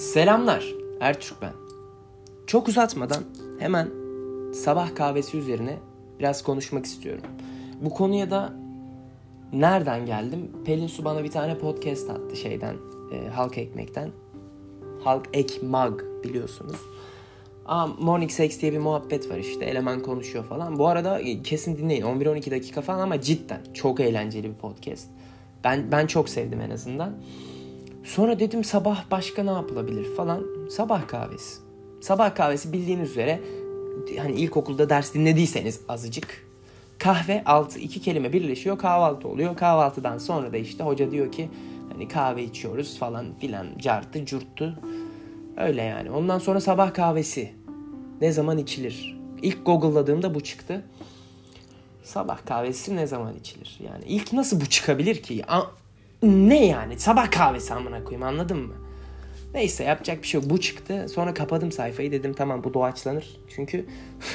Selamlar, Ertürk ben. Çok uzatmadan hemen sabah kahvesi üzerine biraz konuşmak istiyorum. Bu konuya da nereden geldim? Pelin Su bana bir tane podcast attı şeyden, e, Halk Ekmek'ten. Halk Ekmag biliyorsunuz. Aa, Morning Sex diye bir muhabbet var işte. Eleman konuşuyor falan. Bu arada e, kesin dinleyin. 11-12 dakika falan ama cidden çok eğlenceli bir podcast. Ben ben çok sevdim en azından. Sonra dedim sabah başka ne yapılabilir falan. Sabah kahvesi. Sabah kahvesi bildiğiniz üzere hani ilkokulda ders dinlediyseniz azıcık kahve altı iki kelime birleşiyor kahvaltı oluyor. Kahvaltıdan sonra da işte hoca diyor ki hani kahve içiyoruz falan filan cartı curttu. Öyle yani. Ondan sonra sabah kahvesi ne zaman içilir? İlk Google'ladığımda bu çıktı. Sabah kahvesi ne zaman içilir? Yani ilk nasıl bu çıkabilir ki? Ne yani? Sabah kahvesi amına koyayım anladın mı? Neyse yapacak bir şey yok. Bu çıktı. Sonra kapadım sayfayı dedim tamam bu doğaçlanır. Çünkü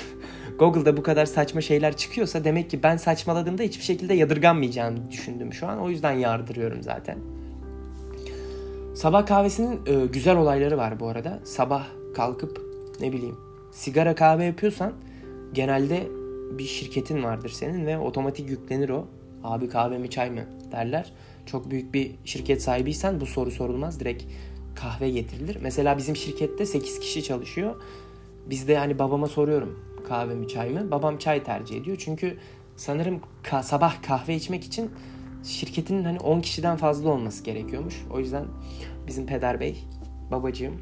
Google'da bu kadar saçma şeyler çıkıyorsa demek ki ben saçmaladığımda hiçbir şekilde yadırganmayacağını düşündüm şu an. O yüzden yardırıyorum zaten. Sabah kahvesinin e, güzel olayları var bu arada. Sabah kalkıp ne bileyim sigara kahve yapıyorsan genelde bir şirketin vardır senin ve otomatik yüklenir o. Abi kahve mi çay mı derler. Çok büyük bir şirket sahibiysen bu soru sorulmaz. Direkt kahve getirilir. Mesela bizim şirkette 8 kişi çalışıyor. Bizde yani babama soruyorum kahve mi çay mı? Babam çay tercih ediyor. Çünkü sanırım ka- sabah kahve içmek için şirketin hani 10 kişiden fazla olması gerekiyormuş. O yüzden bizim peder bey, babacığım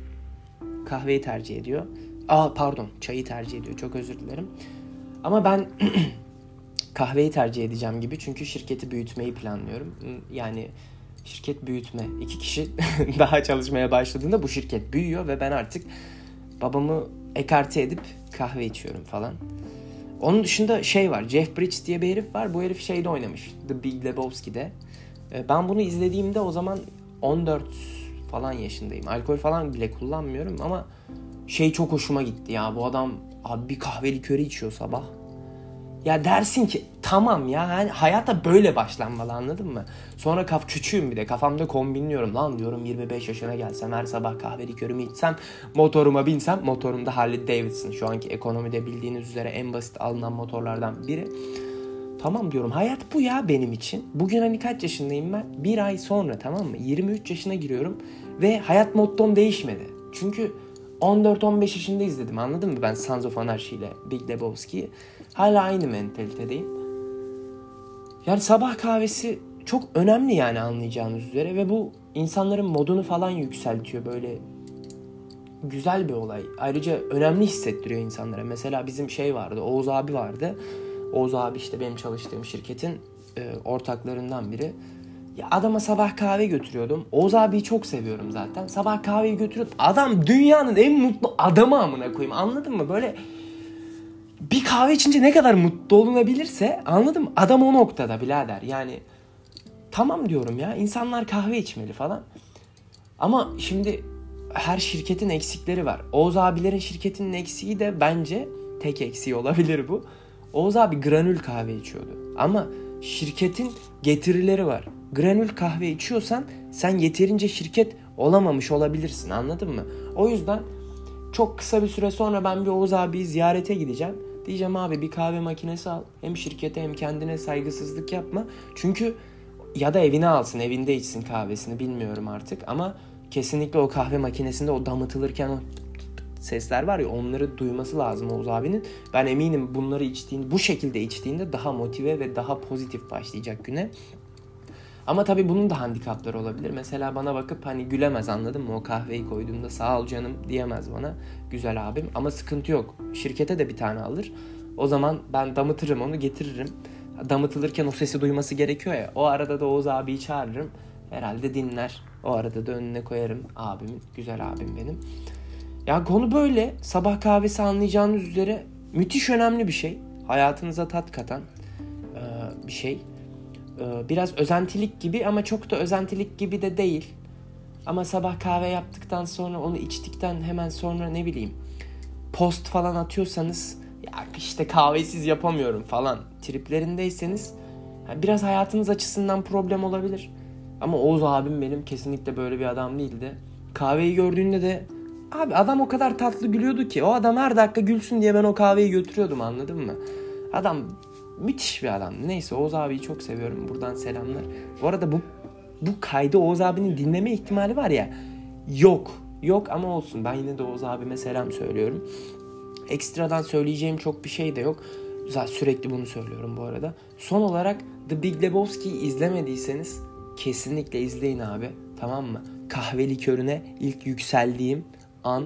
kahveyi tercih ediyor. Aa pardon, çayı tercih ediyor. Çok özür dilerim. Ama ben kahveyi tercih edeceğim gibi çünkü şirketi büyütmeyi planlıyorum. Yani şirket büyütme. iki kişi daha çalışmaya başladığında bu şirket büyüyor ve ben artık babamı ekarte edip kahve içiyorum falan. Onun dışında şey var. Jeff Bridges diye bir herif var. Bu herif şeyde oynamış. The Big Lebowski'de. Ee, Ben bunu izlediğimde o zaman 14 falan yaşındayım. Alkol falan bile kullanmıyorum ama şey çok hoşuma gitti ya. Bu adam abi bir kahve likörü içiyor sabah. Ya dersin ki tamam ya hani hayata böyle başlanmalı anladın mı? Sonra kaf küçüğüm bir de kafamda kombinliyorum lan diyorum 25 yaşına gelsem her sabah kahve likörümü içsem motoruma binsem motorumda Harley Davidson şu anki ekonomide bildiğiniz üzere en basit alınan motorlardan biri. Tamam diyorum hayat bu ya benim için. Bugün hani kaç yaşındayım ben? Bir ay sonra tamam mı? 23 yaşına giriyorum ve hayat mottom değişmedi. Çünkü 14-15 yaşında izledim anladın mı ben Sons of Anarchy ile Big Lebowski'yi. Hala aynı mentalitedeyim. Yani sabah kahvesi çok önemli yani anlayacağınız üzere ve bu insanların modunu falan yükseltiyor böyle güzel bir olay. Ayrıca önemli hissettiriyor insanlara. Mesela bizim şey vardı, Oğuz abi vardı. Oğuz abi işte benim çalıştığım şirketin e, ortaklarından biri. Ya adama sabah kahve götürüyordum. Oğuz abiyi çok seviyorum zaten. Sabah kahveyi götürüyordum. Adam dünyanın en mutlu adamı amına koyayım. Anladın mı? Böyle bir kahve içince ne kadar mutlu olunabilirse anladım. Adam o noktada birader. Yani tamam diyorum ya. insanlar kahve içmeli falan. Ama şimdi her şirketin eksikleri var. Oğuz abilerin şirketinin eksiği de bence tek eksiği olabilir bu. Oğuz abi granül kahve içiyordu. Ama şirketin getirileri var. Granül kahve içiyorsan sen yeterince şirket olamamış olabilirsin anladın mı? O yüzden çok kısa bir süre sonra ben bir Oğuz abiyi ziyarete gideceğim. Diyeceğim abi bir kahve makinesi al. Hem şirkete hem kendine saygısızlık yapma. Çünkü ya da evine alsın evinde içsin kahvesini bilmiyorum artık ama kesinlikle o kahve makinesinde o damıtılırken o sesler var ya onları duyması lazım Oğuz abinin. Ben eminim bunları içtiğinde bu şekilde içtiğinde daha motive ve daha pozitif başlayacak güne. Ama tabii bunun da handikapları olabilir. Mesela bana bakıp hani gülemez anladın mı? O kahveyi koyduğumda sağ ol canım diyemez bana. Güzel abim ama sıkıntı yok. Şirkete de bir tane alır. O zaman ben damıtırım onu getiririm. Damıtılırken o sesi duyması gerekiyor ya. O arada da Oğuz abiyi çağırırım. Herhalde dinler. O arada da önüne koyarım abimin. Güzel abim benim. Ya konu böyle. Sabah kahvesi anlayacağınız üzere müthiş önemli bir şey. Hayatınıza tat katan bir şey. Biraz özentilik gibi ama çok da özentilik gibi de değil. Ama sabah kahve yaptıktan sonra onu içtikten hemen sonra ne bileyim post falan atıyorsanız ya işte kahvesiz yapamıyorum falan triplerindeyseniz biraz hayatınız açısından problem olabilir. Ama Oğuz abim benim kesinlikle böyle bir adam değildi. Kahveyi gördüğünde de abi adam o kadar tatlı gülüyordu ki o adam her dakika gülsün diye ben o kahveyi götürüyordum anladın mı? Adam müthiş bir adam. Neyse Oğuz abiyi çok seviyorum. Buradan selamlar. Bu arada bu bu kaydı Oğuz abinin dinleme ihtimali var ya yok. Yok ama olsun. Ben yine de Oğuz abime selam söylüyorum. Ekstradan söyleyeceğim çok bir şey de yok. Zaten sürekli bunu söylüyorum bu arada. Son olarak The Big Lebowski'yi izlemediyseniz kesinlikle izleyin abi. Tamam mı? Kahve likörüne ilk yükseldiğim an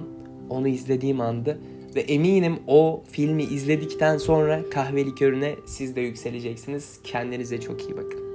onu izlediğim andı. Ve eminim o filmi izledikten sonra kahve likörüne siz de yükseleceksiniz. Kendinize çok iyi bakın.